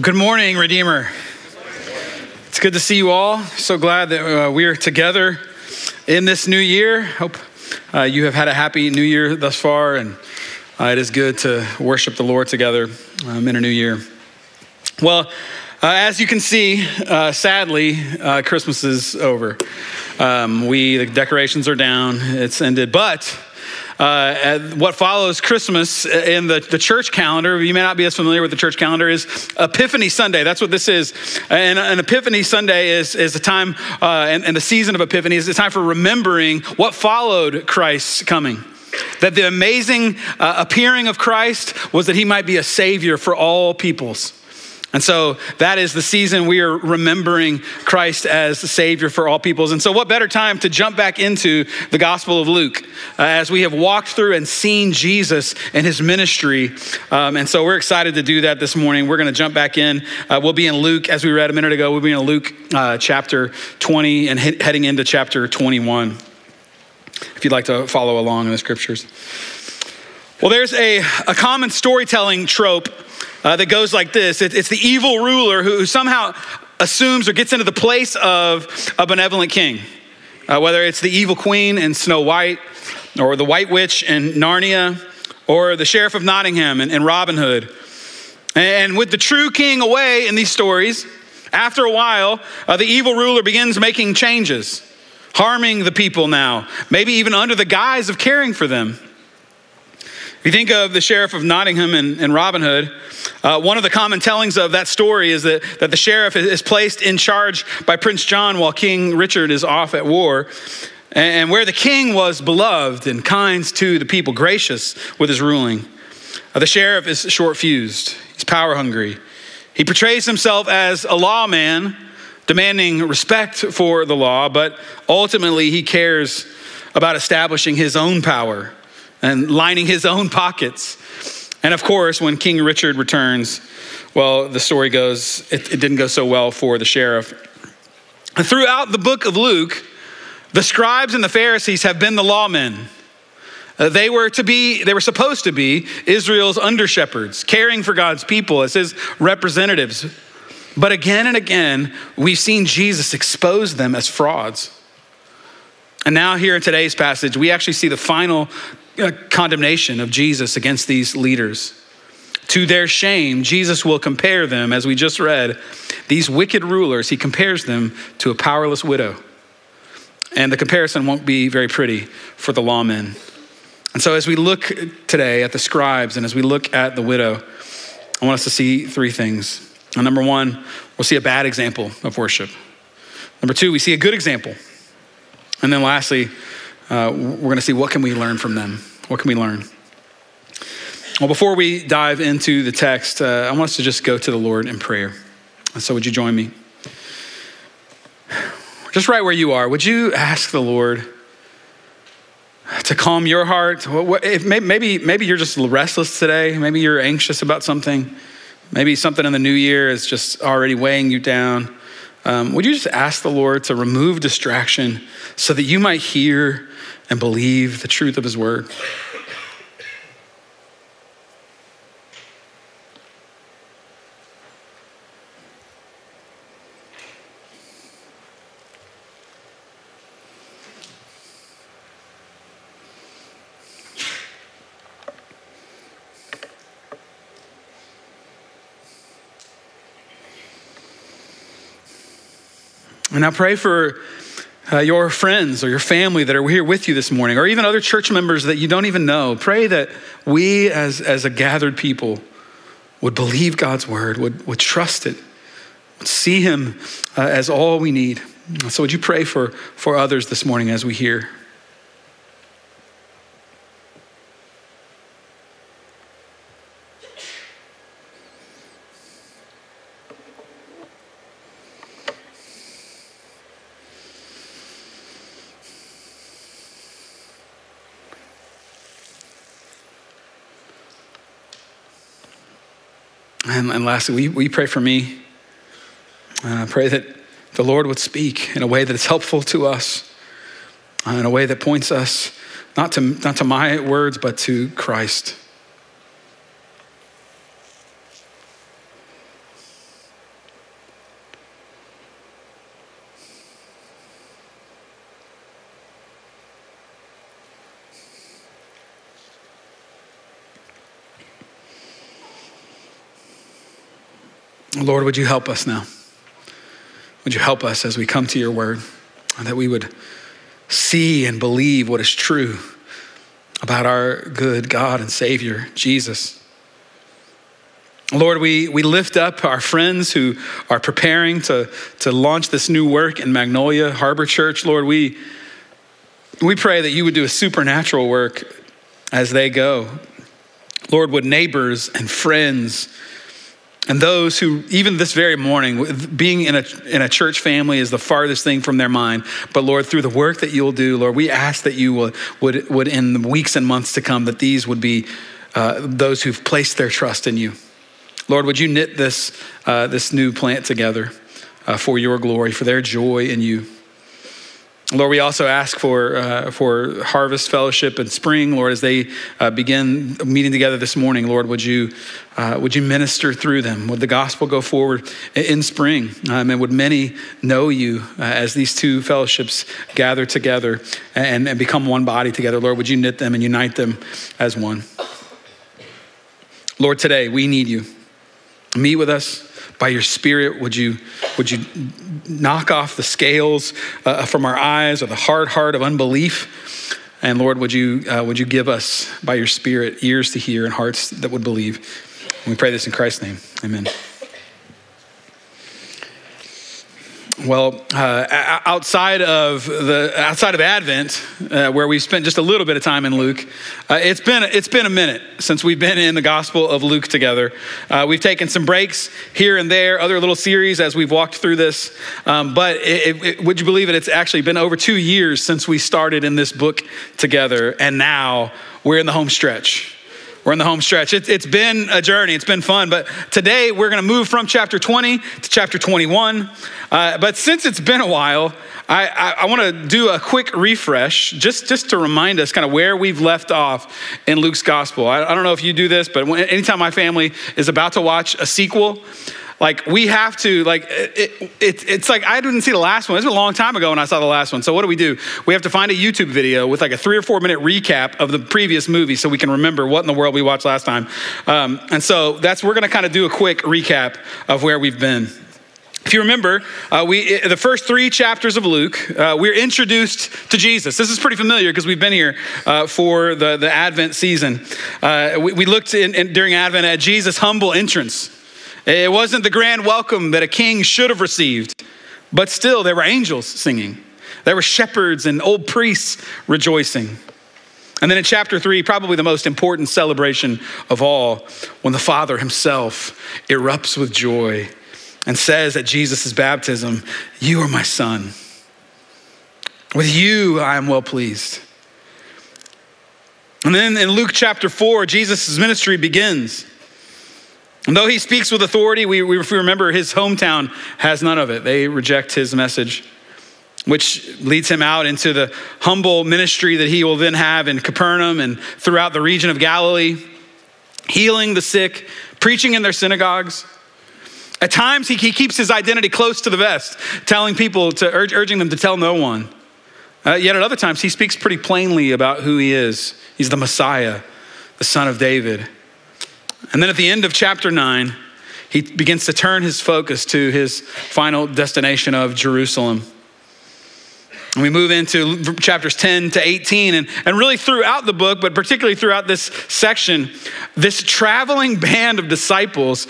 Well, good morning, Redeemer. It's good to see you all. So glad that uh, we're together in this new year. Hope uh, you have had a happy new year thus far, and uh, it is good to worship the Lord together um, in a new year. Well, uh, as you can see, uh, sadly, uh, Christmas is over. Um, we the decorations are down. It's ended, but uh, what follows Christmas in the, the church calendar, you may not be as familiar with the church calendar, is Epiphany Sunday. That's what this is. And an Epiphany Sunday is, is a time, uh, and, and the season of Epiphany is a time for remembering what followed Christ's coming. That the amazing uh, appearing of Christ was that he might be a savior for all peoples. And so that is the season we are remembering Christ as the Savior for all peoples. And so, what better time to jump back into the Gospel of Luke uh, as we have walked through and seen Jesus and his ministry. Um, and so, we're excited to do that this morning. We're going to jump back in. Uh, we'll be in Luke, as we read a minute ago, we'll be in Luke uh, chapter 20 and he- heading into chapter 21. If you'd like to follow along in the scriptures. Well, there's a, a common storytelling trope uh, that goes like this it, it's the evil ruler who, who, somehow assumes or gets into the place of a benevolent king. Uh, whether it's the evil queen in Snow White, or the white witch in Narnia, or the sheriff of Nottingham in, in Robin Hood. And, and with the true king away in these stories, after a while, uh, the evil ruler begins making changes, harming the people now, maybe even under the guise of caring for them. If you think of the sheriff of Nottingham and, and Robin Hood, uh, one of the common tellings of that story is that, that the sheriff is placed in charge by Prince John while King Richard is off at war. And where the king was beloved and kind to the people, gracious with his ruling, uh, the sheriff is short fused, he's power hungry. He portrays himself as a lawman, demanding respect for the law, but ultimately he cares about establishing his own power and lining his own pockets. And of course, when King Richard returns, well, the story goes, it, it didn't go so well for the sheriff. Throughout the book of Luke, the scribes and the Pharisees have been the lawmen. Uh, they were to be, they were supposed to be Israel's under shepherds, caring for God's people as his representatives. But again and again, we've seen Jesus expose them as frauds. And now, here in today's passage, we actually see the final condemnation of Jesus against these leaders. To their shame, Jesus will compare them, as we just read, these wicked rulers, he compares them to a powerless widow. And the comparison won't be very pretty for the lawmen. And so, as we look today at the scribes and as we look at the widow, I want us to see three things. Number one, we'll see a bad example of worship. Number two, we see a good example. And then lastly, uh, we're going to see what can we learn from them. What can we learn? Well, before we dive into the text, uh, I want us to just go to the Lord in prayer. So, would you join me? Just right where you are, would you ask the Lord to calm your heart? If maybe, maybe you're just restless today. Maybe you're anxious about something. Maybe something in the new year is just already weighing you down. Um, would you just ask the Lord to remove distraction so that you might hear and believe the truth of his word. And I pray for uh, your friends or your family that are here with you this morning, or even other church members that you don't even know. Pray that we, as, as a gathered people, would believe God's word, would, would trust it, would see Him uh, as all we need. So, would you pray for, for others this morning as we hear? And, and lastly, we, we pray for me. Uh, pray that the Lord would speak in a way that is helpful to us, uh, in a way that points us not to, not to my words, but to Christ. Lord, would you help us now? Would you help us as we come to your word, that we would see and believe what is true about our good God and Savior, Jesus. Lord, we, we lift up our friends who are preparing to, to launch this new work in Magnolia Harbor Church. Lord, we, we pray that you would do a supernatural work as they go. Lord, would neighbors and friends and those who, even this very morning, being in a, in a church family is the farthest thing from their mind. But Lord, through the work that you'll do, Lord, we ask that you would, would, would in the weeks and months to come, that these would be uh, those who've placed their trust in you. Lord, would you knit this, uh, this new plant together uh, for your glory, for their joy in you? Lord, we also ask for, uh, for Harvest Fellowship and Spring, Lord, as they uh, begin meeting together this morning, Lord, would you, uh, would you minister through them? Would the gospel go forward in spring? Um, and would many know you uh, as these two fellowships gather together and, and become one body together? Lord, would you knit them and unite them as one? Lord, today we need you. Meet with us by your spirit would you would you knock off the scales uh, from our eyes or the hard heart of unbelief? And lord would you uh, would you give us by your spirit ears to hear and hearts that would believe? And we pray this in christ's name. Amen Well, uh, outside of the outside of Advent, uh, where we've spent just a little bit of time in Luke, uh, it's been it's been a minute since we've been in the Gospel of Luke together. Uh, we've taken some breaks here and there, other little series as we've walked through this. Um, but it, it, would you believe it? It's actually been over two years since we started in this book together, and now we're in the home stretch. We're in the home stretch. It, has been a journey, it's been fun, but today we're going to move from chapter 20 to chapter 21. Uh, but since it's been a while, I, I, I want to do a quick refresh just, just to remind us kind of where we've left off in Luke's gospel. I, I don't know if you do this, but when, anytime my family is about to watch a sequel, like we have to like it, it, it's like i didn't see the last one. It's been a long time ago when i saw the last one. So what do we do? We have to find a youtube video with like a three or four minute recap of the previous movie so we can remember what in the world we watched last time. Um, and so that's we're going to kind of do a quick recap of where we've been. If you remember, uh, we the first three chapters of Luke, uh, we're introduced to Jesus. This is pretty familiar because we've been here uh, for the, the Advent season. Uh, we, we, looked in, in, during Advent at Jesus' humble entrance it wasn't the grand welcome that a king should have received, but still, there were angels singing. There were shepherds and old priests rejoicing. And then in chapter three, probably the most important celebration of all, when the Father himself erupts with joy and says at Jesus' baptism, You are my son. With you I am well pleased. And then in Luke chapter four, Jesus' ministry begins. And though he speaks with authority, we, we, if we remember his hometown has none of it. They reject his message, which leads him out into the humble ministry that he will then have in Capernaum and throughout the region of Galilee, healing the sick, preaching in their synagogues. At times, he, he keeps his identity close to the vest, telling people to urge, urging them to tell no one. Uh, yet at other times, he speaks pretty plainly about who he is. He's the Messiah, the son of David. And then at the end of chapter 9, he begins to turn his focus to his final destination of Jerusalem. And we move into chapters 10 to 18, and, and really throughout the book, but particularly throughout this section, this traveling band of disciples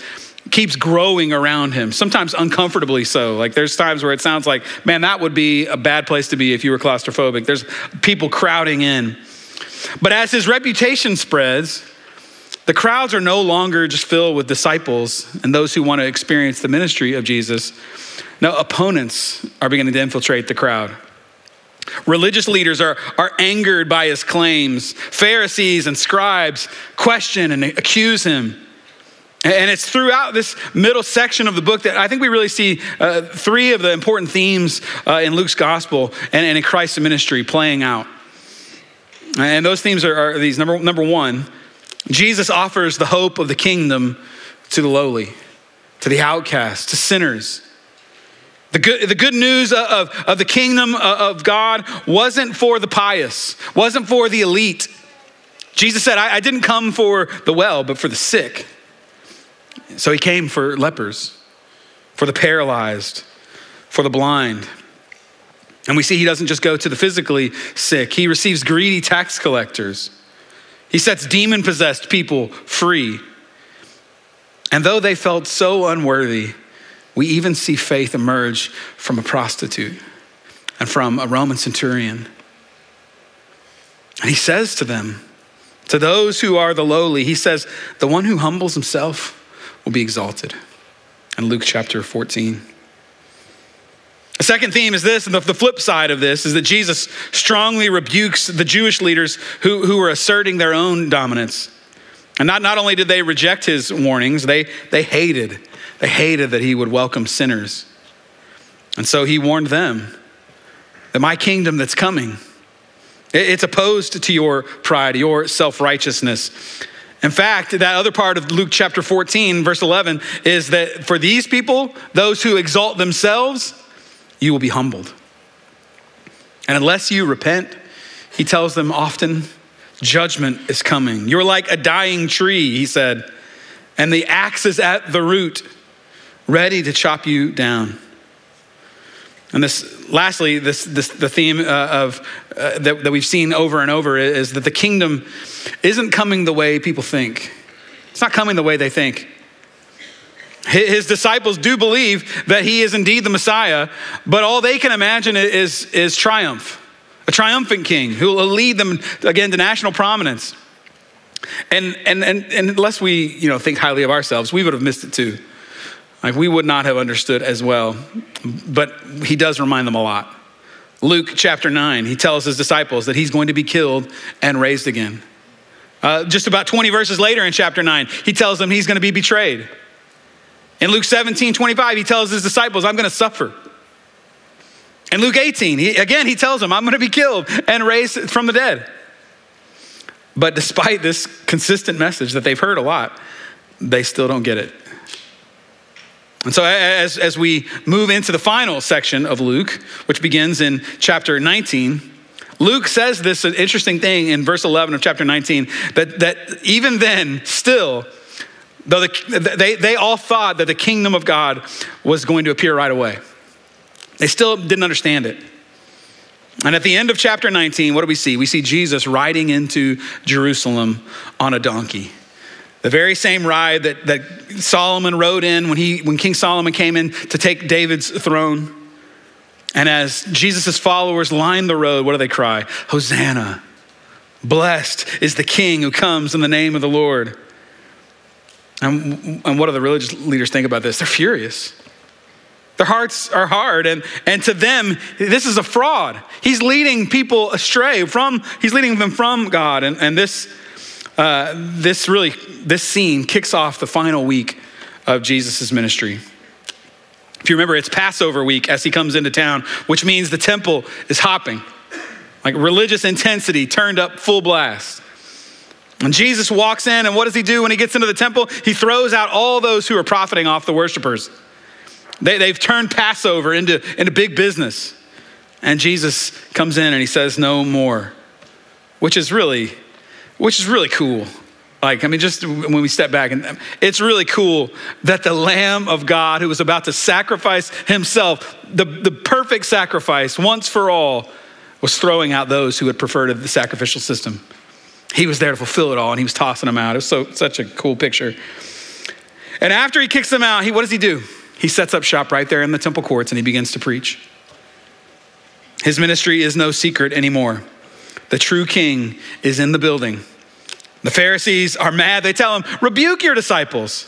keeps growing around him, sometimes uncomfortably so. Like there's times where it sounds like, man, that would be a bad place to be if you were claustrophobic. There's people crowding in. But as his reputation spreads, the crowds are no longer just filled with disciples and those who want to experience the ministry of Jesus. No, opponents are beginning to infiltrate the crowd. Religious leaders are, are angered by his claims. Pharisees and scribes question and accuse him. And it's throughout this middle section of the book that I think we really see uh, three of the important themes uh, in Luke's gospel and, and, in Christ's ministry playing out. And those themes are, are these number, number one, Jesus offers the hope of the kingdom to the lowly, to the outcast, to sinners. The good, the good news of, of the kingdom of God wasn't for the pious, wasn't for the elite. Jesus said, I, I didn't come for the well, but for the sick. So he came for lepers, for the paralyzed, for the blind. And we see he doesn't just go to the physically sick, he receives greedy tax collectors. He sets demon possessed people free. And though they felt so unworthy, we even see faith emerge from a prostitute and from a Roman centurion. And he says to them, to those who are the lowly, he says, the one who humbles himself will be exalted. In Luke chapter 14. The second theme is this, and the, flip side of this is that Jesus strongly rebukes the Jewish leaders who, who were asserting their own dominance. And not, not only did they reject his warnings, they, they hated. They hated that he would welcome sinners. And so he warned them that my kingdom that's coming, it's opposed to your pride, your self righteousness. In fact, that other part of Luke chapter 14, verse 11, is that for these people, those who exalt themselves, you will be humbled. And unless you repent, he tells them often, judgment is coming. You're like a dying tree, he said, and the axe is at the root, ready to chop you down. And this, lastly, this, this the theme uh, of uh, that, that we've seen over and over is that the kingdom isn't coming the way people think. It's not coming the way they think. His disciples do believe that he is indeed the Messiah, but all they can imagine is, is triumph, a triumphant king who will lead them again to national prominence. And, and, and, and unless we you know, think highly of ourselves, we would have missed it too. Like we would not have understood as well. But he does remind them a lot. Luke chapter 9, he tells his disciples that he's going to be killed and raised again. Uh, just about 20 verses later in chapter 9, he tells them he's going to be betrayed. In Luke 17, 25, he tells his disciples, I'm going to suffer. In Luke 18, he, again, he tells them, I'm going to be killed and raised from the dead. But despite this consistent message that they've heard a lot, they still don't get it. And so, as, as we move into the final section of Luke, which begins in chapter 19, Luke says this interesting thing in verse 11 of chapter 19 that, that even then, still, though the, they, they all thought that the kingdom of God was going to appear right away, they still didn't understand it. And at the end of chapter 19, what do we see? We see Jesus riding into Jerusalem on a donkey. The very same ride that, that Solomon rode in when, he, when King Solomon came in to take David's throne. And as Jesus' followers line the road, what do they cry? Hosanna. Blessed is the King who comes in the name of the Lord. And, and what do the religious leaders think about this? They're furious. Their hearts are hard, and, and to them, this is a fraud. He's leading people astray from, he's leading them from God. And, and this uh, this really, this scene kicks off the final week of Jesus' ministry. If you remember, it's Passover week as he comes into town, which means the temple is hopping, like religious intensity turned up full blast. And Jesus walks in, and what does he do when he gets into the temple? He throws out all those who are profiting off the worshipers. They, have turned Passover into, into big business. And Jesus comes in and he says, No more, which is really which is really cool. Like, I mean, just when we step back, and it's really cool that the Lamb of God who was about to sacrifice himself, the, the perfect sacrifice once for all, was throwing out those who had preferred the sacrificial system. He was there to fulfill it all, and he was tossing them out. It was so, such a cool picture. And after he kicks them out, he, what does he do? He sets up shop right there in the temple courts and he begins to preach. His ministry is no secret anymore. The true king is in the building the Pharisees are mad. They tell him, rebuke your disciples.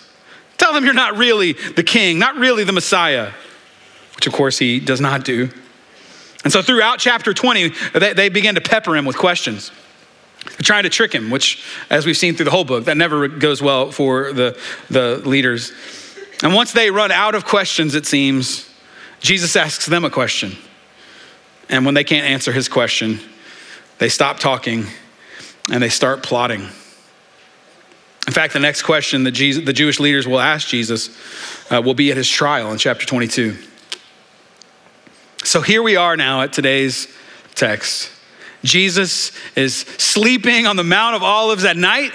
Tell them you're not really the king, not really the Messiah, which of course he does not do. And so throughout chapter 20, they, they begin to pepper him with questions. Trying to trick him, which, as we've seen through the whole book, that never goes well for the, the leaders. And once they run out of questions, it seems, Jesus asks them a question. And when they can't answer his question, they stop talking and they start plotting. In fact, the next question that Jesus, the Jewish leaders will ask Jesus uh, will be at his trial in chapter 22. So here we are now at today's text. Jesus is sleeping on the Mount of Olives at night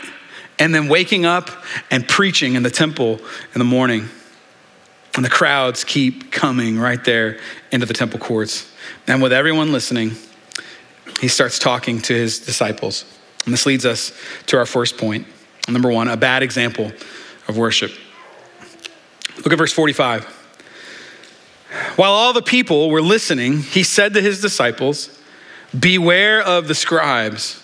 and then waking up and preaching in the temple in the morning. And the crowds keep coming right there into the temple courts. And with everyone listening, he starts talking to his disciples. And this leads us to our first point. Number one, a bad example of worship. Look at verse 45. While all the people were listening, he said to his disciples, Beware of the scribes.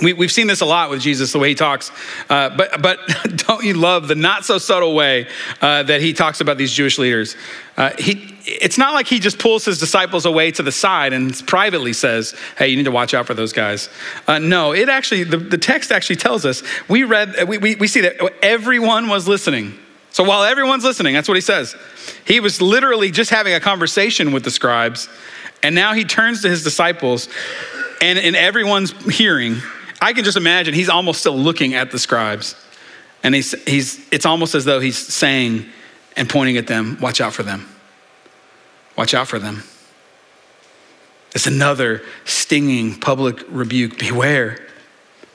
We, have seen this a lot with Jesus, the way he talks. Uh, but, but don't you love the not so subtle way uh, that he talks about these Jewish leaders? Uh, he, it's not like he just pulls his disciples away to the side and privately says, hey, you need to watch out for those guys. Uh, no, it actually, the, the text actually tells us, we read, we, we, we see that everyone was listening. So while everyone's listening, that's what he says. He was literally just having a conversation with the scribes, and now he turns to his disciples, and in everyone's hearing, I can just imagine he's almost still looking at the scribes. And he's, he's, it's almost as though he's saying and pointing at them, watch out for them. Watch out for them. It's another stinging public rebuke. Beware.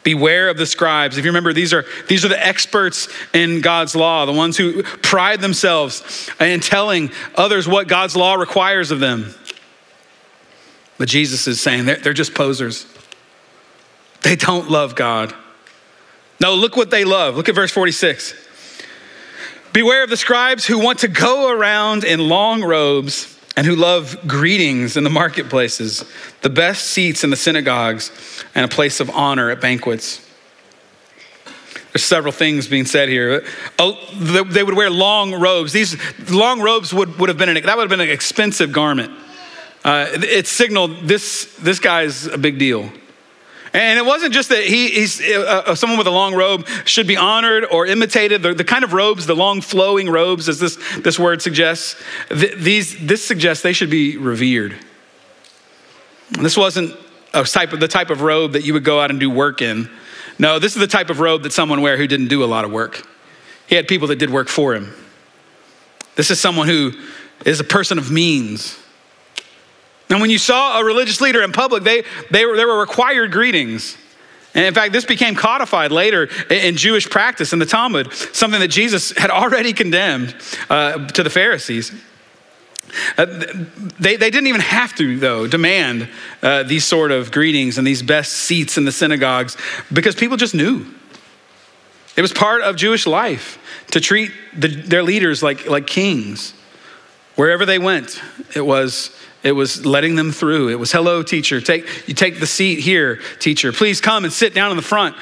Beware of the scribes. If you remember, these are, these are the experts in God's law, the ones who pride themselves in telling others what God's law requires of them. But Jesus is saying they're, they're just posers. They don't love God. No, look what they love. Look at verse 46. Beware of the scribes who want to go around in long robes and who love greetings in the marketplaces, the best seats in the synagogues, and a place of honor at banquets. There's several things being said here. Oh, they would wear long robes. These long robes would, would have been an, that would have been an expensive garment. Uh, it signaled this, this guy's a big deal. And it wasn't just that he, he's uh, uh, someone with a long robe should be honored or imitated. The, the, kind of robes, the long flowing robes, as this, this word suggests, th- these, this suggests they should be revered. This wasn't a type of, the type of robe that you would go out and do work in. No, this is the type of robe that someone wear who didn't do a lot of work. He had people that did work for him. This is someone who is a person of means. And when you saw a religious leader in public, they, they were, there were required greetings. And in fact, this became codified later in Jewish practice in the Talmud, something that Jesus had already condemned uh, to the Pharisees. Uh, they, they didn't even have to, though, demand uh, these sort of greetings and these best seats in the synagogues because people just knew. It was part of Jewish life to treat the, their leaders like, like kings. Wherever they went, it was it was letting them through. It was, hello, teacher. Take, you take the seat here, teacher. Please come and sit down in the front.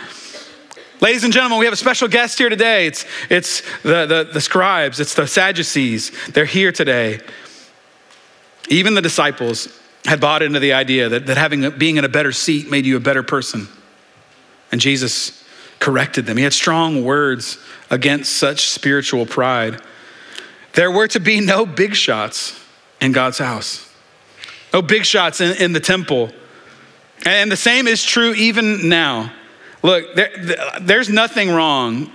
Ladies and gentlemen, we have a special guest here today. It's, it's the, the, the scribes, it's the Sadducees. They're here today. Even the disciples had bought into the idea that, that having being in a better seat made you a better person. And Jesus corrected them. He had strong words against such spiritual pride. There were to be no big shots in God's house. No big shots in, in the temple. And the same is true even now. Look, there, there's nothing wrong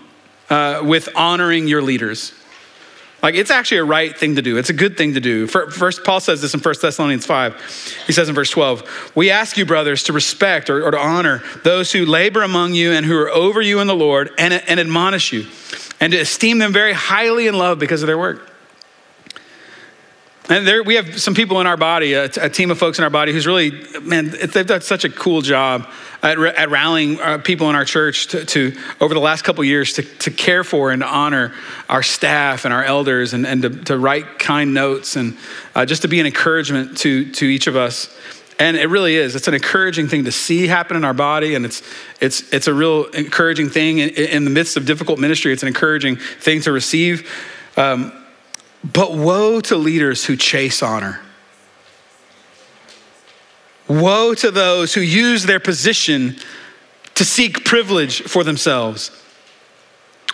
uh, with honoring your leaders. Like it's actually a right thing to do. It's a good thing to do. First, Paul says this in 1 Thessalonians 5. He says in verse 12, We ask you, brothers, to respect or, or to honor those who labor among you and who are over you in the Lord and, and admonish you, and to esteem them very highly in love because of their work. And there, we have some people in our body, a, a, team of folks in our body who's really, man, they've done such a cool job at, at rallying uh, people in our church to, to, over the last couple years, to, to care for and to honor our staff and our elders and, and to, to write kind notes and uh, just to be an encouragement to, to each of us. And it really is. It's an encouraging thing to see happen in our body, and it's, it's, it's a real encouraging thing in, in the midst of difficult ministry. It's an encouraging thing to receive. Um, but woe to leaders who chase honor. Woe to those who use their position to seek privilege for themselves.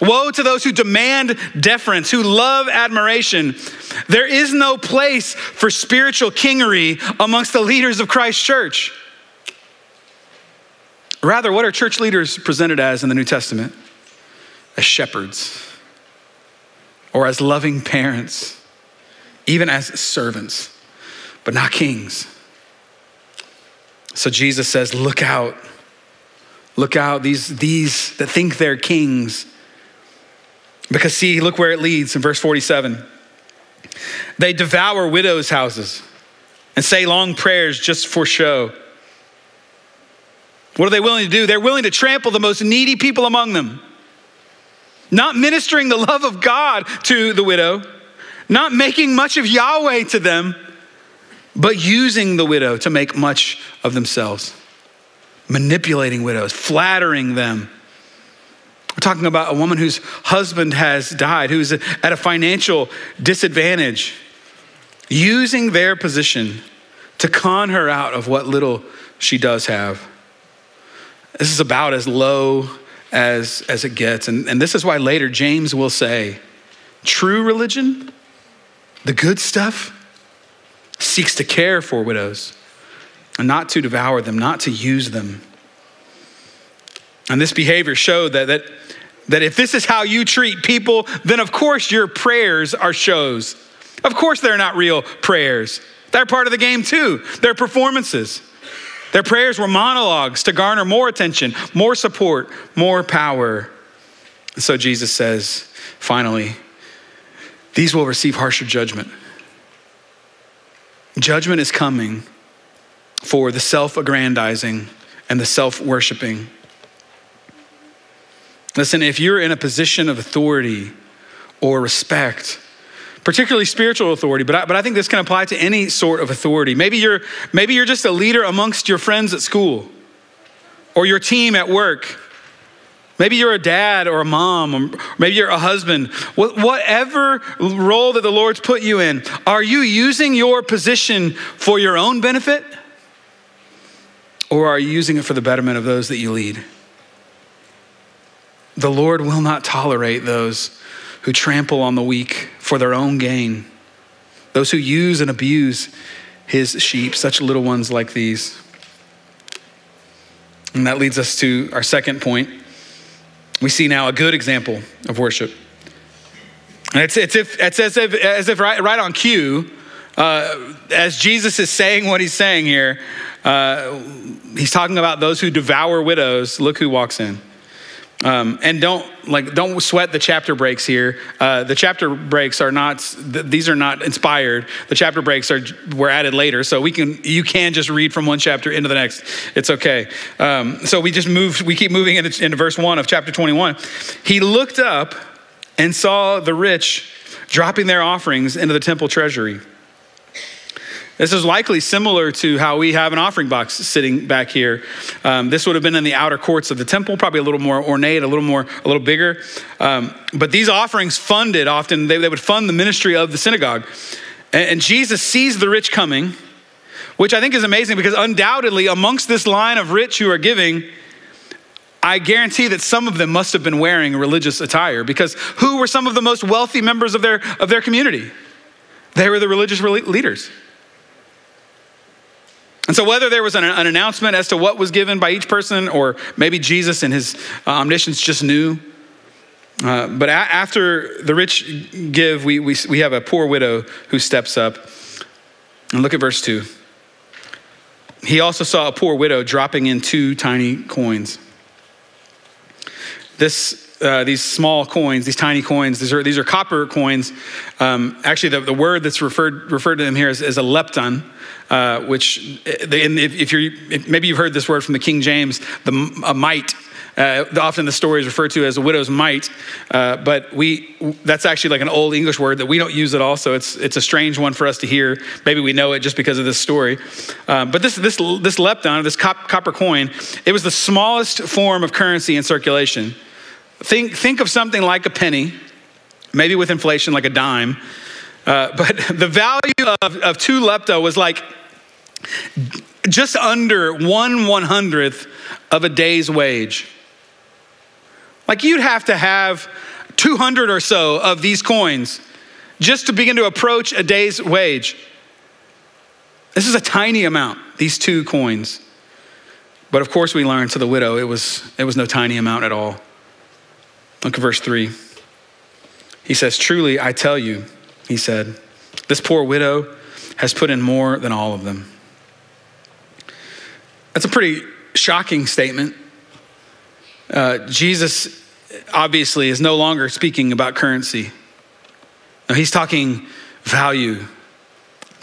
Woe to those who demand deference, who love admiration. There is no place for spiritual kingery amongst the leaders of Christ's church. Rather, what are church leaders presented as in the New Testament? As shepherds or as loving parents, even as servants, but not kings. So Jesus says, Look out. Look out, these, these that think they're kings. Because, see, look where it leads in verse 47. They devour widows' houses and say long prayers just for show. What are they willing to do? They're willing to trample the most needy people among them, not ministering the love of God to the widow, not making much of Yahweh to them, but using the widow to make much of themselves, manipulating widows, flattering them. We're talking about a woman whose husband has died, who's at a financial disadvantage, using their position to con her out of what little she does have. This is about as low as, as it gets. And, and this is why later James will say true religion, the good stuff, seeks to care for widows and not to devour them, not to use them. And this behavior showed that, that, that if this is how you treat people, then of course your prayers are shows. Of course they're not real prayers. They're part of the game too. They're performances. Their prayers were monologues to garner more attention, more support, more power. So Jesus says, finally, these will receive harsher judgment. Judgment is coming for the self aggrandizing and the self worshiping. Listen, if you're in a position of authority or respect, particularly spiritual authority, but I, but I think this can apply to any sort of authority. Maybe you're, maybe you're just a leader amongst your friends at school or your team at work. Maybe you're a dad or a mom, or maybe you're a husband. Whatever role that the Lord's put you in, are you using your position for your own benefit? Or are you using it for the betterment of those that you lead? The Lord will not tolerate those who trample on the weak for their own gain, those who use and abuse his sheep, such little ones like these. And that leads us to our second point. We see now a good example of worship. And it's, it's, if, it's as if, as if right, right on cue, uh, as Jesus is saying what he's saying here, uh, he's talking about those who devour widows. Look who walks in. Um, and don't like don't sweat the chapter breaks here. Uh, the chapter breaks are not; th- these are not inspired. The chapter breaks are were added later, so we can you can just read from one chapter into the next. It's okay. Um, so we just move. We keep moving into, into verse one of chapter twenty-one. He looked up and saw the rich dropping their offerings into the temple treasury. This is likely similar to how we have an offering box sitting back here. Um, this would have been in the outer courts of the temple, probably a little more ornate, a little more, a little bigger. Um, but these offerings funded often, they, they, would fund the ministry of the synagogue. And, and Jesus sees the rich coming, which I think is amazing because undoubtedly amongst this line of rich who are giving, I guarantee that some of them must have been wearing religious attire because who were some of the most wealthy members of their, of their community? They were the religious leaders. And so, whether there was an, an, announcement as to what was given by each person, or maybe Jesus and his uh, omniscience just knew, uh, but a- after the rich give, we, we, we have a poor widow who steps up. And look at verse 2. He also saw a poor widow dropping in two tiny coins. This, uh, these small coins, these tiny coins, these are, these are copper coins. Um, actually, the, the word that's referred, referred to them here is, is a lepton uh, which if, if you're if maybe you've heard this word from the King James, the a mite. Uh, often the story is referred to as a widow's mite, uh, but we that's actually like an old English word that we don't use at all. So it's it's a strange one for us to hear. Maybe we know it just because of this story. Uh, but this this this lepton, this cop, copper coin, it was the smallest form of currency in circulation. Think think of something like a penny, maybe with inflation like a dime. Uh, but the value of, of two lepta was like just under one one hundredth of a day's wage. Like you'd have to have 200 or so of these coins just to begin to approach a day's wage. This is a tiny amount, these two coins. But of course, we learned to the widow, it was, it was no tiny amount at all. Look at verse 3. He says, Truly, I tell you, he said, this poor widow has put in more than all of them. That's a pretty shocking statement. Uh, Jesus obviously, is no longer speaking about currency. No, he's talking value.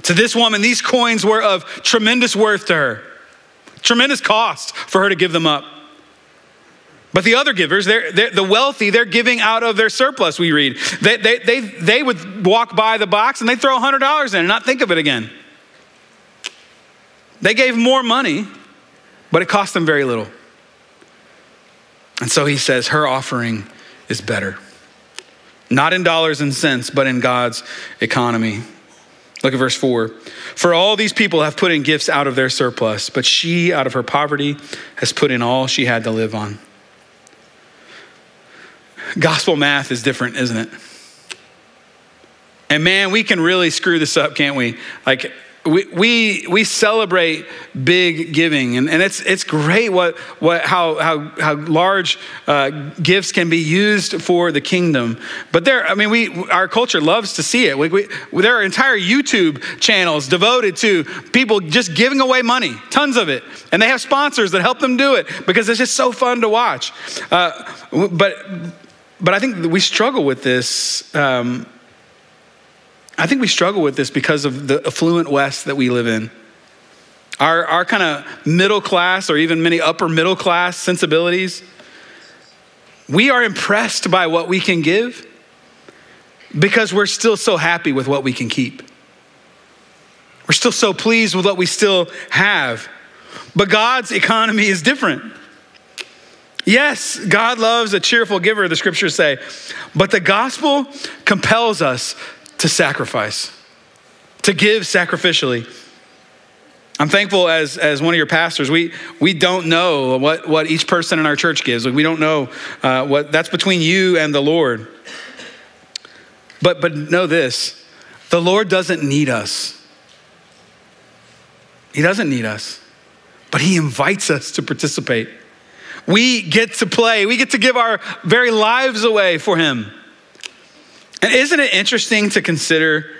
To this woman, these coins were of tremendous worth to her, tremendous cost for her to give them up. But the other givers, they're, they're, the wealthy, they're giving out of their surplus, we read. They, they, they, they would walk by the box and they throw $100 in and not think of it again. They gave more money, but it cost them very little. And so he says, her offering is better. Not in dollars and cents, but in God's economy. Look at verse 4. For all these people have put in gifts out of their surplus, but she, out of her poverty, has put in all she had to live on. Gospel math is different, isn't it? And man, we can really screw this up, can't we? Like, we, we, we celebrate big giving and, and it's, it's great what, what, how, how, how large uh, gifts can be used for the kingdom but there i mean we, our culture loves to see it we, we, there are entire youtube channels devoted to people just giving away money tons of it and they have sponsors that help them do it because it's just so fun to watch uh, but but i think we struggle with this um, I think we struggle with this because of the affluent West that we live in. Our, our kind of middle class or even many upper middle class sensibilities, we are impressed by what we can give because we're still so happy with what we can keep. We're still so pleased with what we still have. But God's economy is different. Yes, God loves a cheerful giver, the scriptures say, but the gospel compels us to sacrifice, to give sacrificially. I'm thankful as, as one of your pastors, we, we don't know what, what each person in our church gives. we don't know uh, what that's between you and the Lord. But, but know this the Lord doesn't need us. He doesn't need us, but He invites us to participate. We get to play, we get to give our very lives away for Him. And isn't it interesting to consider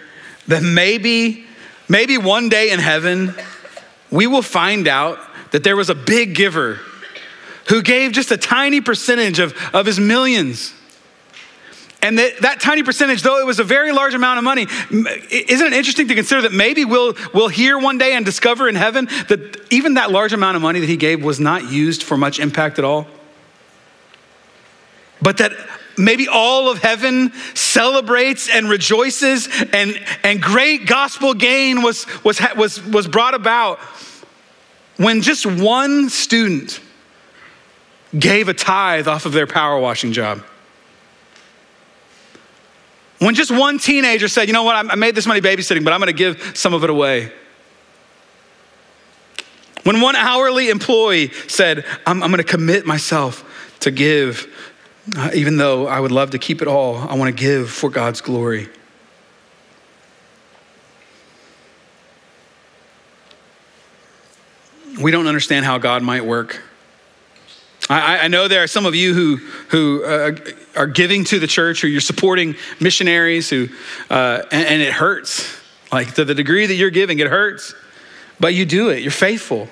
that maybe, maybe one day in heaven, we will find out that there was a big giver who gave just a tiny percentage of, of his millions. And that, that tiny percentage, though it was a very large amount of money, isn't it interesting to consider that maybe we'll, we'll hear one day and discover in heaven that even that large amount of money that he gave was not used for much impact at all? But that maybe all of heaven celebrates and rejoices and, and great gospel gain was, was, was, was brought about when just one student gave a tithe off of their power washing job. When just one teenager said, you know what, I made this money babysitting, but I'm gonna give some of it away. When one hourly employee said, I'm, I'm gonna commit myself to give uh, even though I would love to keep it all, I want to give for God's glory. We don't understand how God might work. I, I know there are some of you who, who uh, are giving to the church, or you're supporting missionaries, who, uh, and, and it hurts. Like to the degree that you're giving, it hurts. But you do it, you're faithful.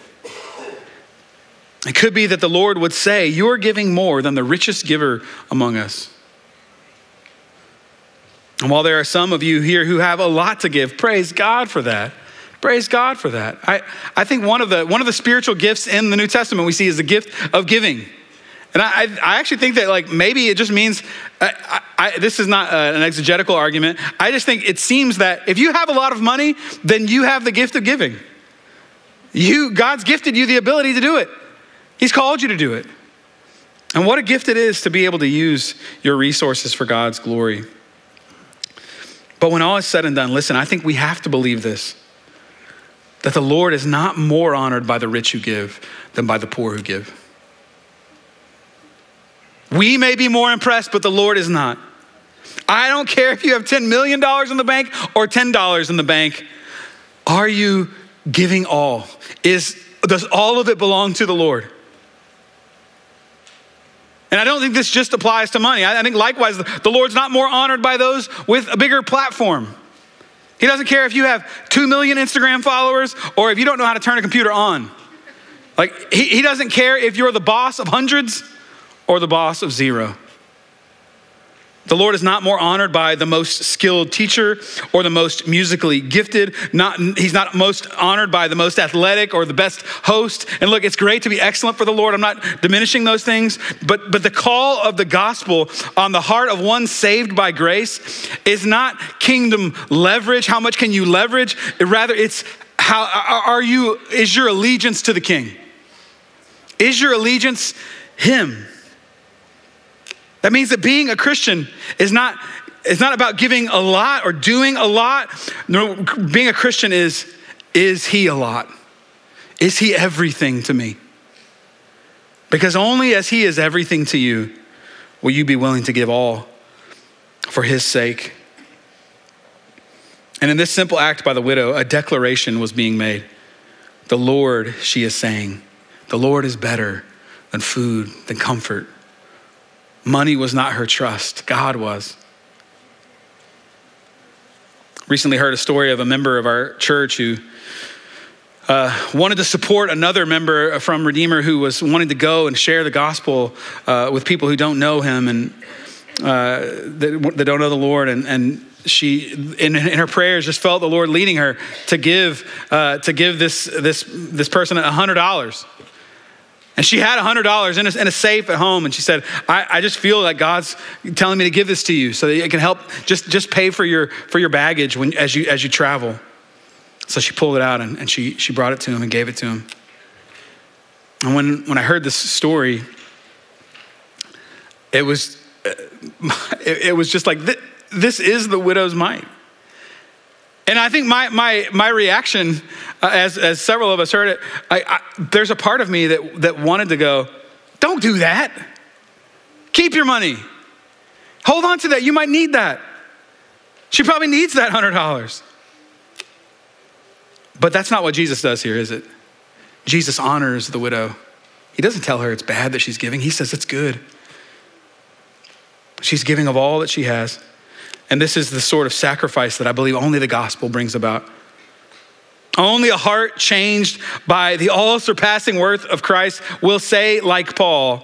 It could be that the Lord would say, You're giving more than the richest giver among us. And while there are some of you here who have a lot to give, praise God for that. Praise God for that. I, I think one of, the, one of the spiritual gifts in the New Testament we see is the gift of giving. And I, I actually think that like maybe it just means, I, I, this is not uh, an exegetical argument. I just think it seems that if you have a lot of money, then you have the gift of giving. You, God's gifted you the ability to do it. He's called you to do it. And what a gift it is to be able to use your resources for God's glory. But when all is said and done, listen, I think we have to believe this that the Lord is not more honored by the rich who give than by the poor who give. We may be more impressed, but the Lord is not. I don't care if you have $10 million in the bank or $10 in the bank. Are you giving all? Is, does all of it belong to the Lord? And I don't think this just applies to money. I think likewise, the Lord's not more honored by those with a bigger platform. He doesn't care if you have 2 million Instagram followers or if you don't know how to turn a computer on. Like, he, he doesn't care if you're the boss of hundreds or the boss of zero. The Lord is not more honored by the most skilled teacher or the most musically gifted. Not, he's not most honored by the most athletic or the best host. And look, it's great to be excellent for the Lord. I'm not diminishing those things. But, but the call of the gospel on the heart of one saved by grace is not kingdom leverage. How much can you leverage? Rather, it's how are you, is your allegiance to the king? Is your allegiance him? That means that being a Christian is not, is not about giving a lot or doing a lot. No, being a Christian is, is he a lot? Is he everything to me? Because only as he is everything to you will you be willing to give all for his sake. And in this simple act by the widow, a declaration was being made. The Lord, she is saying, the Lord is better than food, than comfort, Money was not her trust, God was. Recently heard a story of a member of our church who uh, wanted to support another member from Redeemer who was wanting to go and share the gospel uh, with people who don't know him and uh, that, that, don't know the Lord. And, and she, in, in, her prayers, just felt the Lord leading her to give uh, to give this this this person a hundred dollars. And she had $100 in a, in a safe at home. And she said, I, I, just feel like God's telling me to give this to you so that it can help just, just pay for your, for your baggage when, as, you, as you travel. So she pulled it out and, and she, she brought it to him and gave it to him. And when, when I heard this story, it was, it, it was just like, this is the widow's mite. And I think my, my, my reaction, uh, as, as several of us heard it, I, I, there's a part of me that, that wanted to go, don't do that. Keep your money. Hold on to that. You might need that. She probably needs that $100. But that's not what Jesus does here, is it? Jesus honors the widow. He doesn't tell her it's bad that she's giving, he says it's good. She's giving of all that she has. And this is the sort of sacrifice that I believe only the gospel brings about. Only a heart changed by the all surpassing worth of Christ will say, like Paul,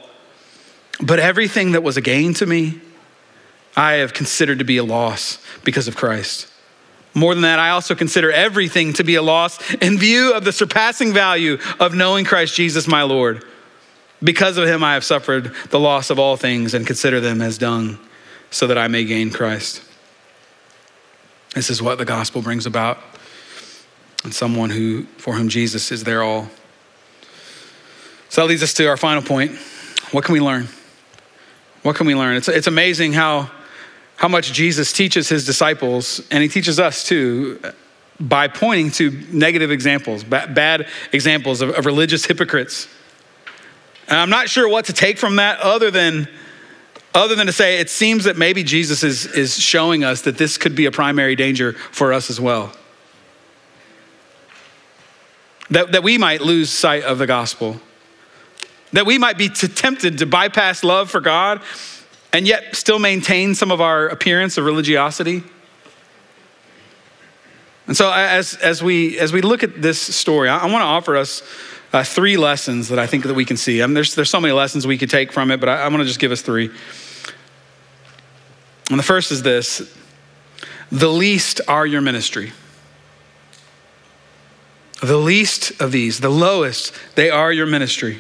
but everything that was a gain to me, I have considered to be a loss because of Christ. More than that, I also consider everything to be a loss in view of the surpassing value of knowing Christ Jesus, my Lord. Because of him, I have suffered the loss of all things and consider them as dung so that I may gain Christ. This is what the gospel brings about. And someone who, for whom Jesus is their all. So that leads us to our final point. What can we learn? What can we learn? It's, it's amazing how, how much Jesus teaches his disciples, and he teaches us too, by pointing to negative examples, bad examples of, of religious hypocrites. And I'm not sure what to take from that other than other than to say it seems that maybe Jesus is, is showing us that this could be a primary danger for us as well. That, that we might lose sight of the gospel, that we might be tempted to bypass love for God and yet still maintain some of our appearance of religiosity. And so, as, as, we, as we look at this story, I, I want to offer us uh, three lessons that I think that we can see. I mean, there's, there's so many lessons we could take from it, but I, I want to just give us three. And the first is this the least are your ministry. The least of these, the lowest, they are your ministry.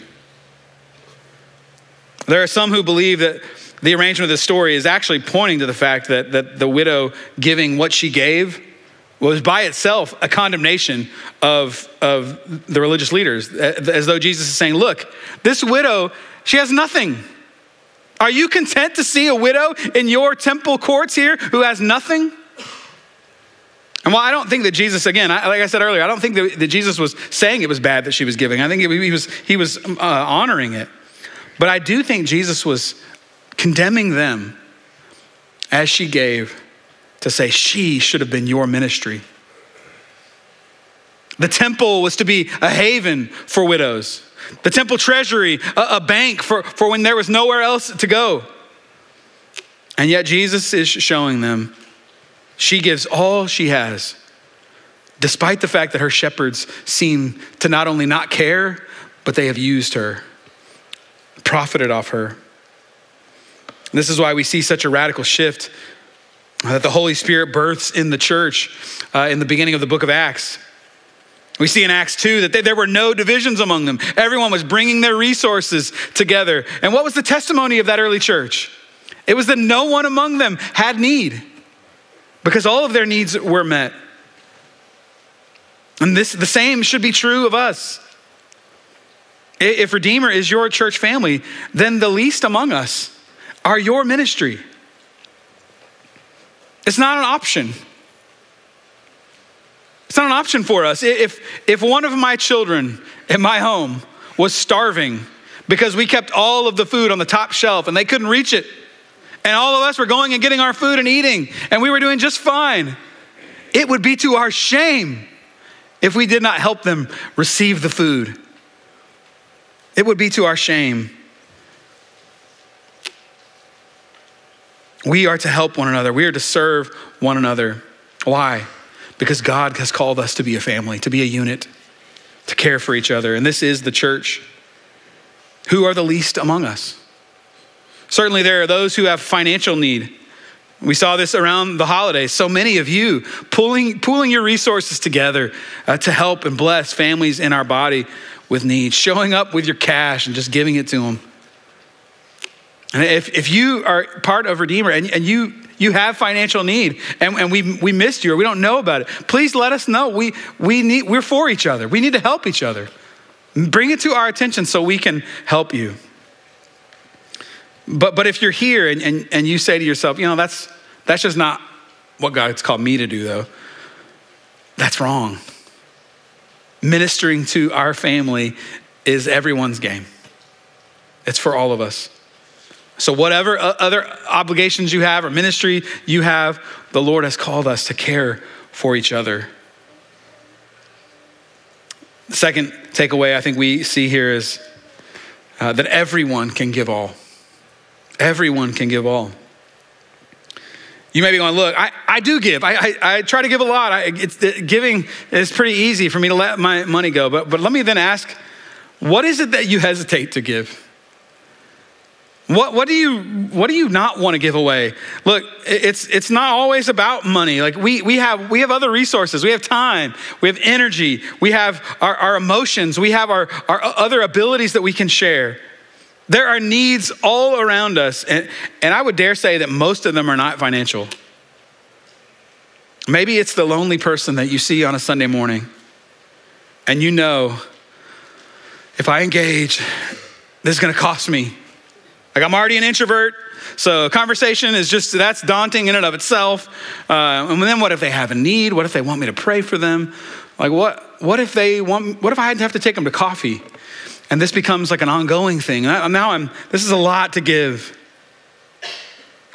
There are some who believe that the arrangement of this story is actually pointing to the fact that, that the widow giving what she gave was by itself a condemnation of, of the religious leaders, as though Jesus is saying, Look, this widow, she has nothing. Are you content to see a widow in your temple courts here who has nothing? And while I don't think that Jesus, again, like I said earlier, I don't think that, Jesus was saying it was bad that she was giving. I think he was, he was uh, honoring it. But I do think Jesus was condemning them as she gave to say she should have been your ministry. The temple was to be a haven for widows the temple treasury, a, a bank for, for when there was nowhere else to go. And yet Jesus is showing them she gives all she has, despite the fact that her shepherds seem to not only not care, but they have used her, profited off her. This is why we see such a radical shift that the Holy Spirit births in the church uh, in the beginning of the book of Acts. We see in Acts 2 that they, there were no divisions among them. Everyone was bringing their resources together. And what was the testimony of that early church? It was that no one among them had need because all of their needs were met. And this the same should be true of us. If Redeemer is your church family, then the least among us are your ministry. It's not an option. It's not an option for us. If, if one of my children at my home was starving because we kept all of the food on the top shelf and they couldn't reach it, and all of us were going and getting our food and eating, and we were doing just fine, it would be to our shame if we did not help them receive the food. It would be to our shame. We are to help one another. We are to serve one another. Why? Because God has called us to be a family, to be a unit, to care for each other. And this is the church. Who are the least among us? Certainly, there are those who have financial need. We saw this around the holidays. So many of you pulling, pooling your resources together uh, to help and bless families in our body with needs, showing up with your cash and just giving it to them. And if, if you are part of Redeemer and, and you, you have financial need and, and we, we missed you or we don't know about it, please let us know. We, we need, we're for each other. We need to help each other. Bring it to our attention so we can help you. But, but if you're here and, and, and you say to yourself, you know, that's, that's just not what God's called me to do, though, that's wrong. Ministering to our family is everyone's game, it's for all of us. So, whatever other obligations you have or ministry you have, the Lord has called us to care for each other. The second takeaway I think we see here is uh, that everyone can give all. Everyone can give all. You may be going, look, I, I do give. I, I, I try to give a lot. I, it, giving is pretty easy for me to let my money go. But, but let me then ask, what is it that you hesitate to give? What, what, do you, what do you not want to give away? Look, it's, it's not always about money. Like we, we, have, we have other resources. We have time. We have energy. We have our, our emotions. We have our, our other abilities that we can share. There are needs all around us. And, and I would dare say that most of them are not financial. Maybe it's the lonely person that you see on a Sunday morning. And you know, if I engage, this is going to cost me like I'm already an introvert, so conversation is just that's daunting in and of itself. Uh, and then what if they have a need? What if they want me to pray for them? Like what? What if they want? What if I have to take them to coffee? And this becomes like an ongoing thing. Now I'm. This is a lot to give.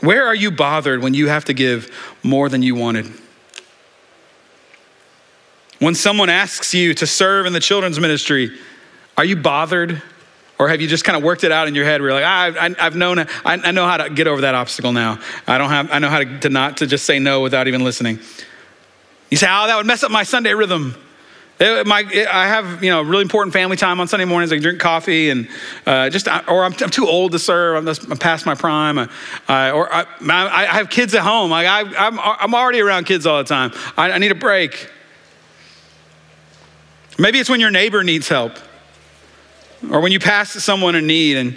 Where are you bothered when you have to give more than you wanted? When someone asks you to serve in the children's ministry, are you bothered? Or have you just kind of worked it out in your head where you're like, ah, I, have known, I, I, know how to get over that obstacle now. I don't have, I know how to, to not to just say no without even listening. You say, oh, that would mess up my Sunday rhythm. It, my, it, I have, you know, really important family time on Sunday mornings. I drink coffee and uh, just, or I'm, I'm, too old to serve. I'm, I'm past my prime. Uh, or I, I, have kids at home. Like I, I'm, I'm already around kids all the time. I, I need a break. Maybe it's when your neighbor needs help. Or when you pass to someone in need, and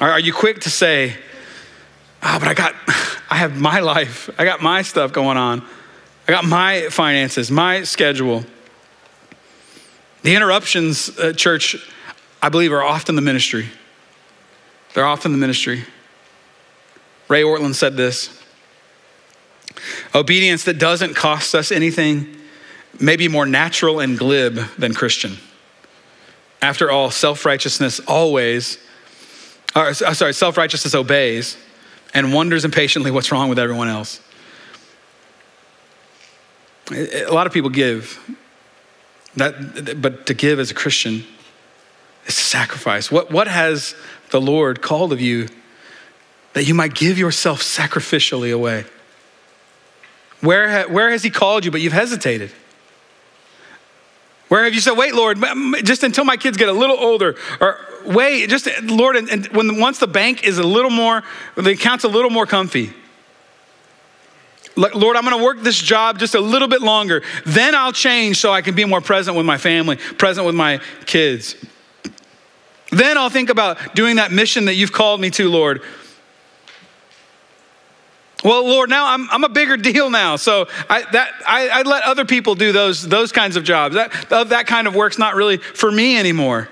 are you quick to say, Oh, but I got, I have my life, I got my stuff going on, I got my finances, my schedule. The interruptions, uh, church, I believe, are often the ministry. They're often the ministry. Ray Ortlund said this Obedience that doesn't cost us anything may be more natural and glib than Christian. After all, self righteousness always, or, uh, sorry, self righteousness obeys and wonders impatiently what's wrong with everyone else. A lot of people give, that, but to give as a Christian is sacrifice. What, what has the Lord called of you that you might give yourself sacrificially away? Where, ha, where has He called you, but you've hesitated? Where have you said, wait, Lord, just until my kids get a little older? Or wait, just Lord, and, and when once the bank is a little more, the account's a little more comfy. Lord, I'm going to work this job just a little bit longer. Then I'll change so I can be more present with my family, present with my kids. Then I'll think about doing that mission that you've called me to, Lord. Well, Lord, now I'm, I'm a bigger deal now. So I, that, I, I let other people do those, those kinds of jobs. That, that kind of work's not really for me anymore.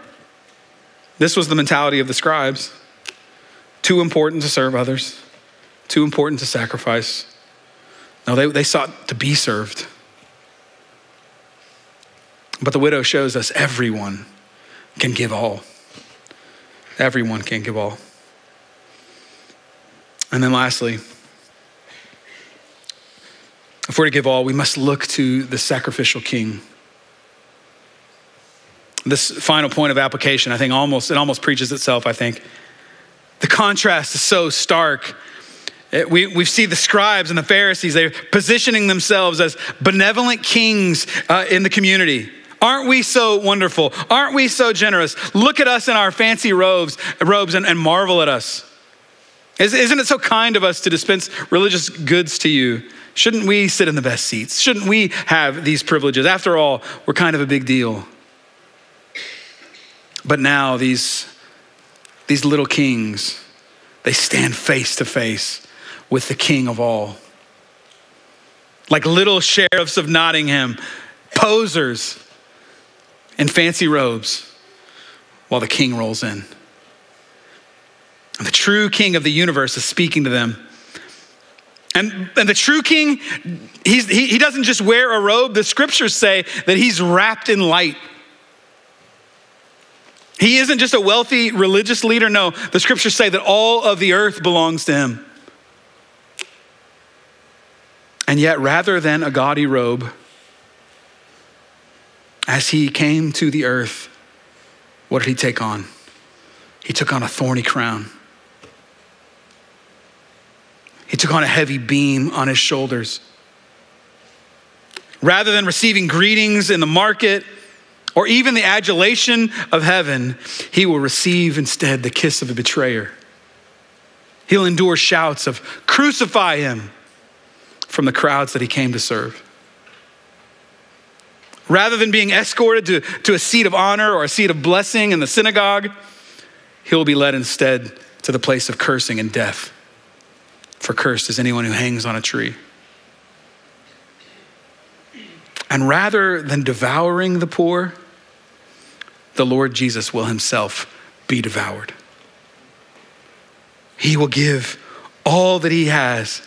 This was the mentality of the scribes. Too important to serve others, too important to sacrifice. No, they, they sought to be served. But the widow shows us everyone can give all. Everyone can give all. And then lastly, if we're to give all, we must look to the sacrificial king. This final point of application, I think almost it almost preaches itself, I think. The contrast is so stark. We, we see the scribes and the Pharisees, they're positioning themselves as benevolent kings uh, in the community. Aren't we so wonderful? Aren't we so generous? Look at us in our fancy robes, robes and, and marvel at us. Isn't it so kind of us to dispense religious goods to you? Shouldn't we sit in the best seats? Shouldn't we have these privileges? After all, we're kind of a big deal. But now these, these little kings, they stand face to face with the king of all. Like little sheriffs of Nottingham, posers in fancy robes, while the king rolls in. And the true king of the universe is speaking to them and, and the true king, he, he doesn't just wear a robe. The scriptures say that he's wrapped in light. He isn't just a wealthy religious leader. No, the scriptures say that all of the earth belongs to him. And yet, rather than a gaudy robe, as he came to the earth, what did he take on? He took on a thorny crown. He took on a heavy beam on his shoulders. Rather than receiving greetings in the market or even the adulation of heaven, he will receive instead the kiss of a betrayer. He'll endure shouts of, Crucify him, from the crowds that he came to serve. Rather than being escorted to, to a seat of honor or a seat of blessing in the synagogue, he'll be led instead to the place of cursing and death for cursed is anyone who hangs on a tree. And rather than devouring the poor, the Lord Jesus will himself be devoured. He will give all that he has,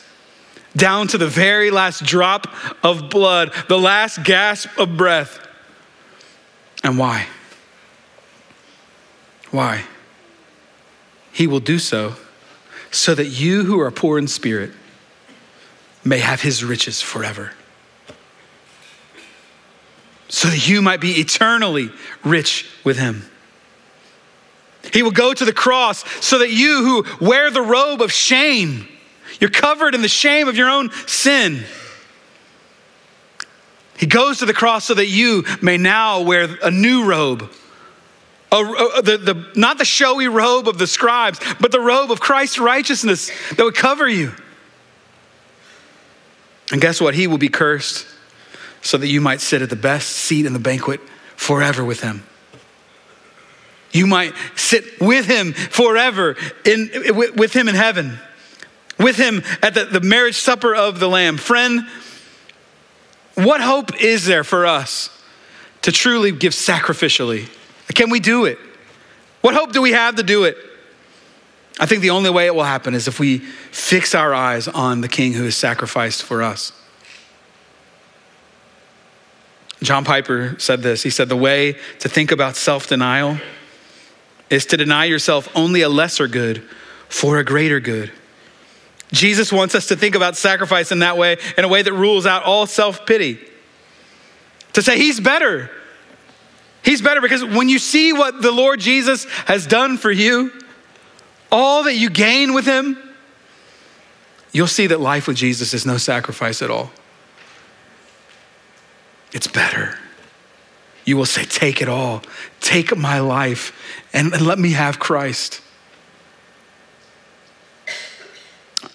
down to the very last drop of blood, the last gasp of breath. And why? Why? He will do so so that you who are poor in spirit may have his riches forever. So that you might be eternally rich with him. He will go to the cross so that you who wear the robe of shame, you're covered in the shame of your own sin. He goes to the cross so that you may now wear a new robe a, a, the, the, not the showy robe of the scribes, but the robe of Christ's righteousness that would cover you. And guess what? He will be cursed so that you might sit at the best seat in the banquet forever with him. You might sit with him forever in, with him in heaven, with him at the, the marriage supper of the Lamb. Friend, what hope is there for us to truly give sacrificially? Can we do it? What hope do we have to do it? I think the only way it will happen is if we fix our eyes on the King who is sacrificed for us. John Piper said this. He said, The way to think about self denial is to deny yourself only a lesser good for a greater good. Jesus wants us to think about sacrifice in that way, in a way that rules out all self pity. To say, He's better. He's better because when you see what the Lord Jesus has done for you, all that you gain with him, you'll see that life with Jesus is no sacrifice at all. It's better. you will say, Take it all, take my life, and, and let me have Christ.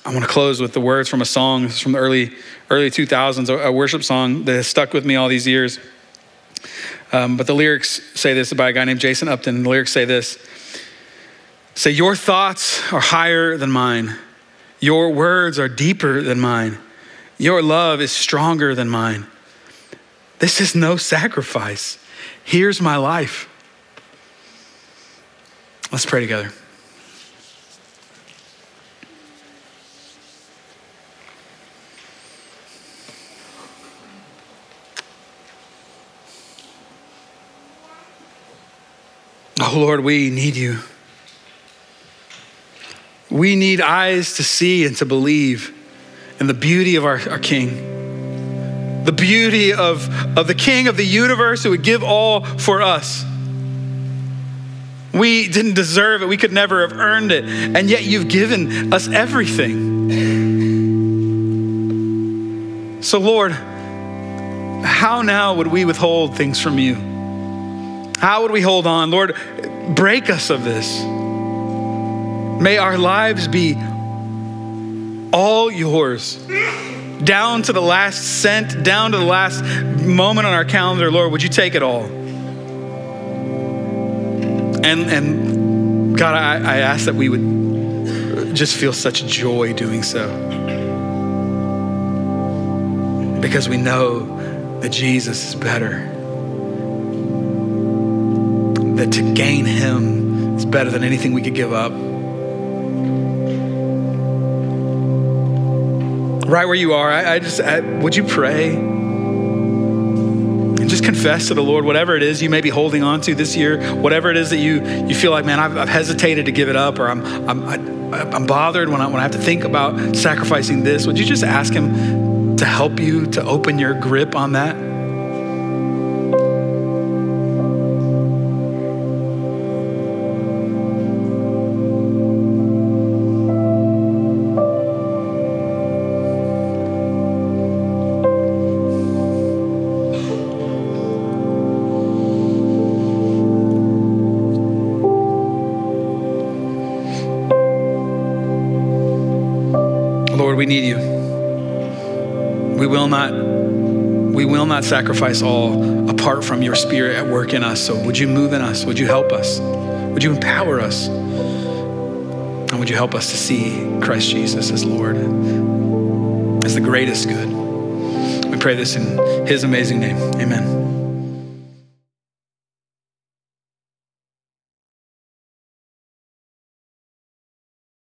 I want to close with the words from a song from the early, early 2000s, a worship song that has stuck with me all these years. Um, but the lyrics say this by a guy named Jason Upton. The lyrics say this Say, Your thoughts are higher than mine, your words are deeper than mine, your love is stronger than mine. This is no sacrifice. Here's my life. Let's pray together. Oh Lord, we need you. We need eyes to see and to believe in the beauty of our, our King, the beauty of, of the King of the universe who would give all for us. We didn't deserve it, we could never have earned it, and yet you've given us everything. So, Lord, how now would we withhold things from you? How would we hold on? Lord, break us of this. May our lives be all yours, down to the last cent, down to the last moment on our calendar. Lord, would you take it all? And, and God, I, I ask that we would just feel such joy doing so. Because we know that Jesus is better that to gain Him is better than anything we could give up. Right where you are, I, I just, I, would you pray? And just confess to the Lord whatever it is you may be holding on to this year, whatever it is that you, you feel like, man, I've, I've hesitated to give it up, or I'm, I'm, I, I'm bothered when I, when I have to think about sacrificing this. Would you just ask Him to help you to open your grip on that? Sacrifice all apart from your spirit at work in us. So would you move in us? Would you help us? Would you empower us? And would you help us to see Christ Jesus as Lord, as the greatest good? We pray this in his amazing name. Amen.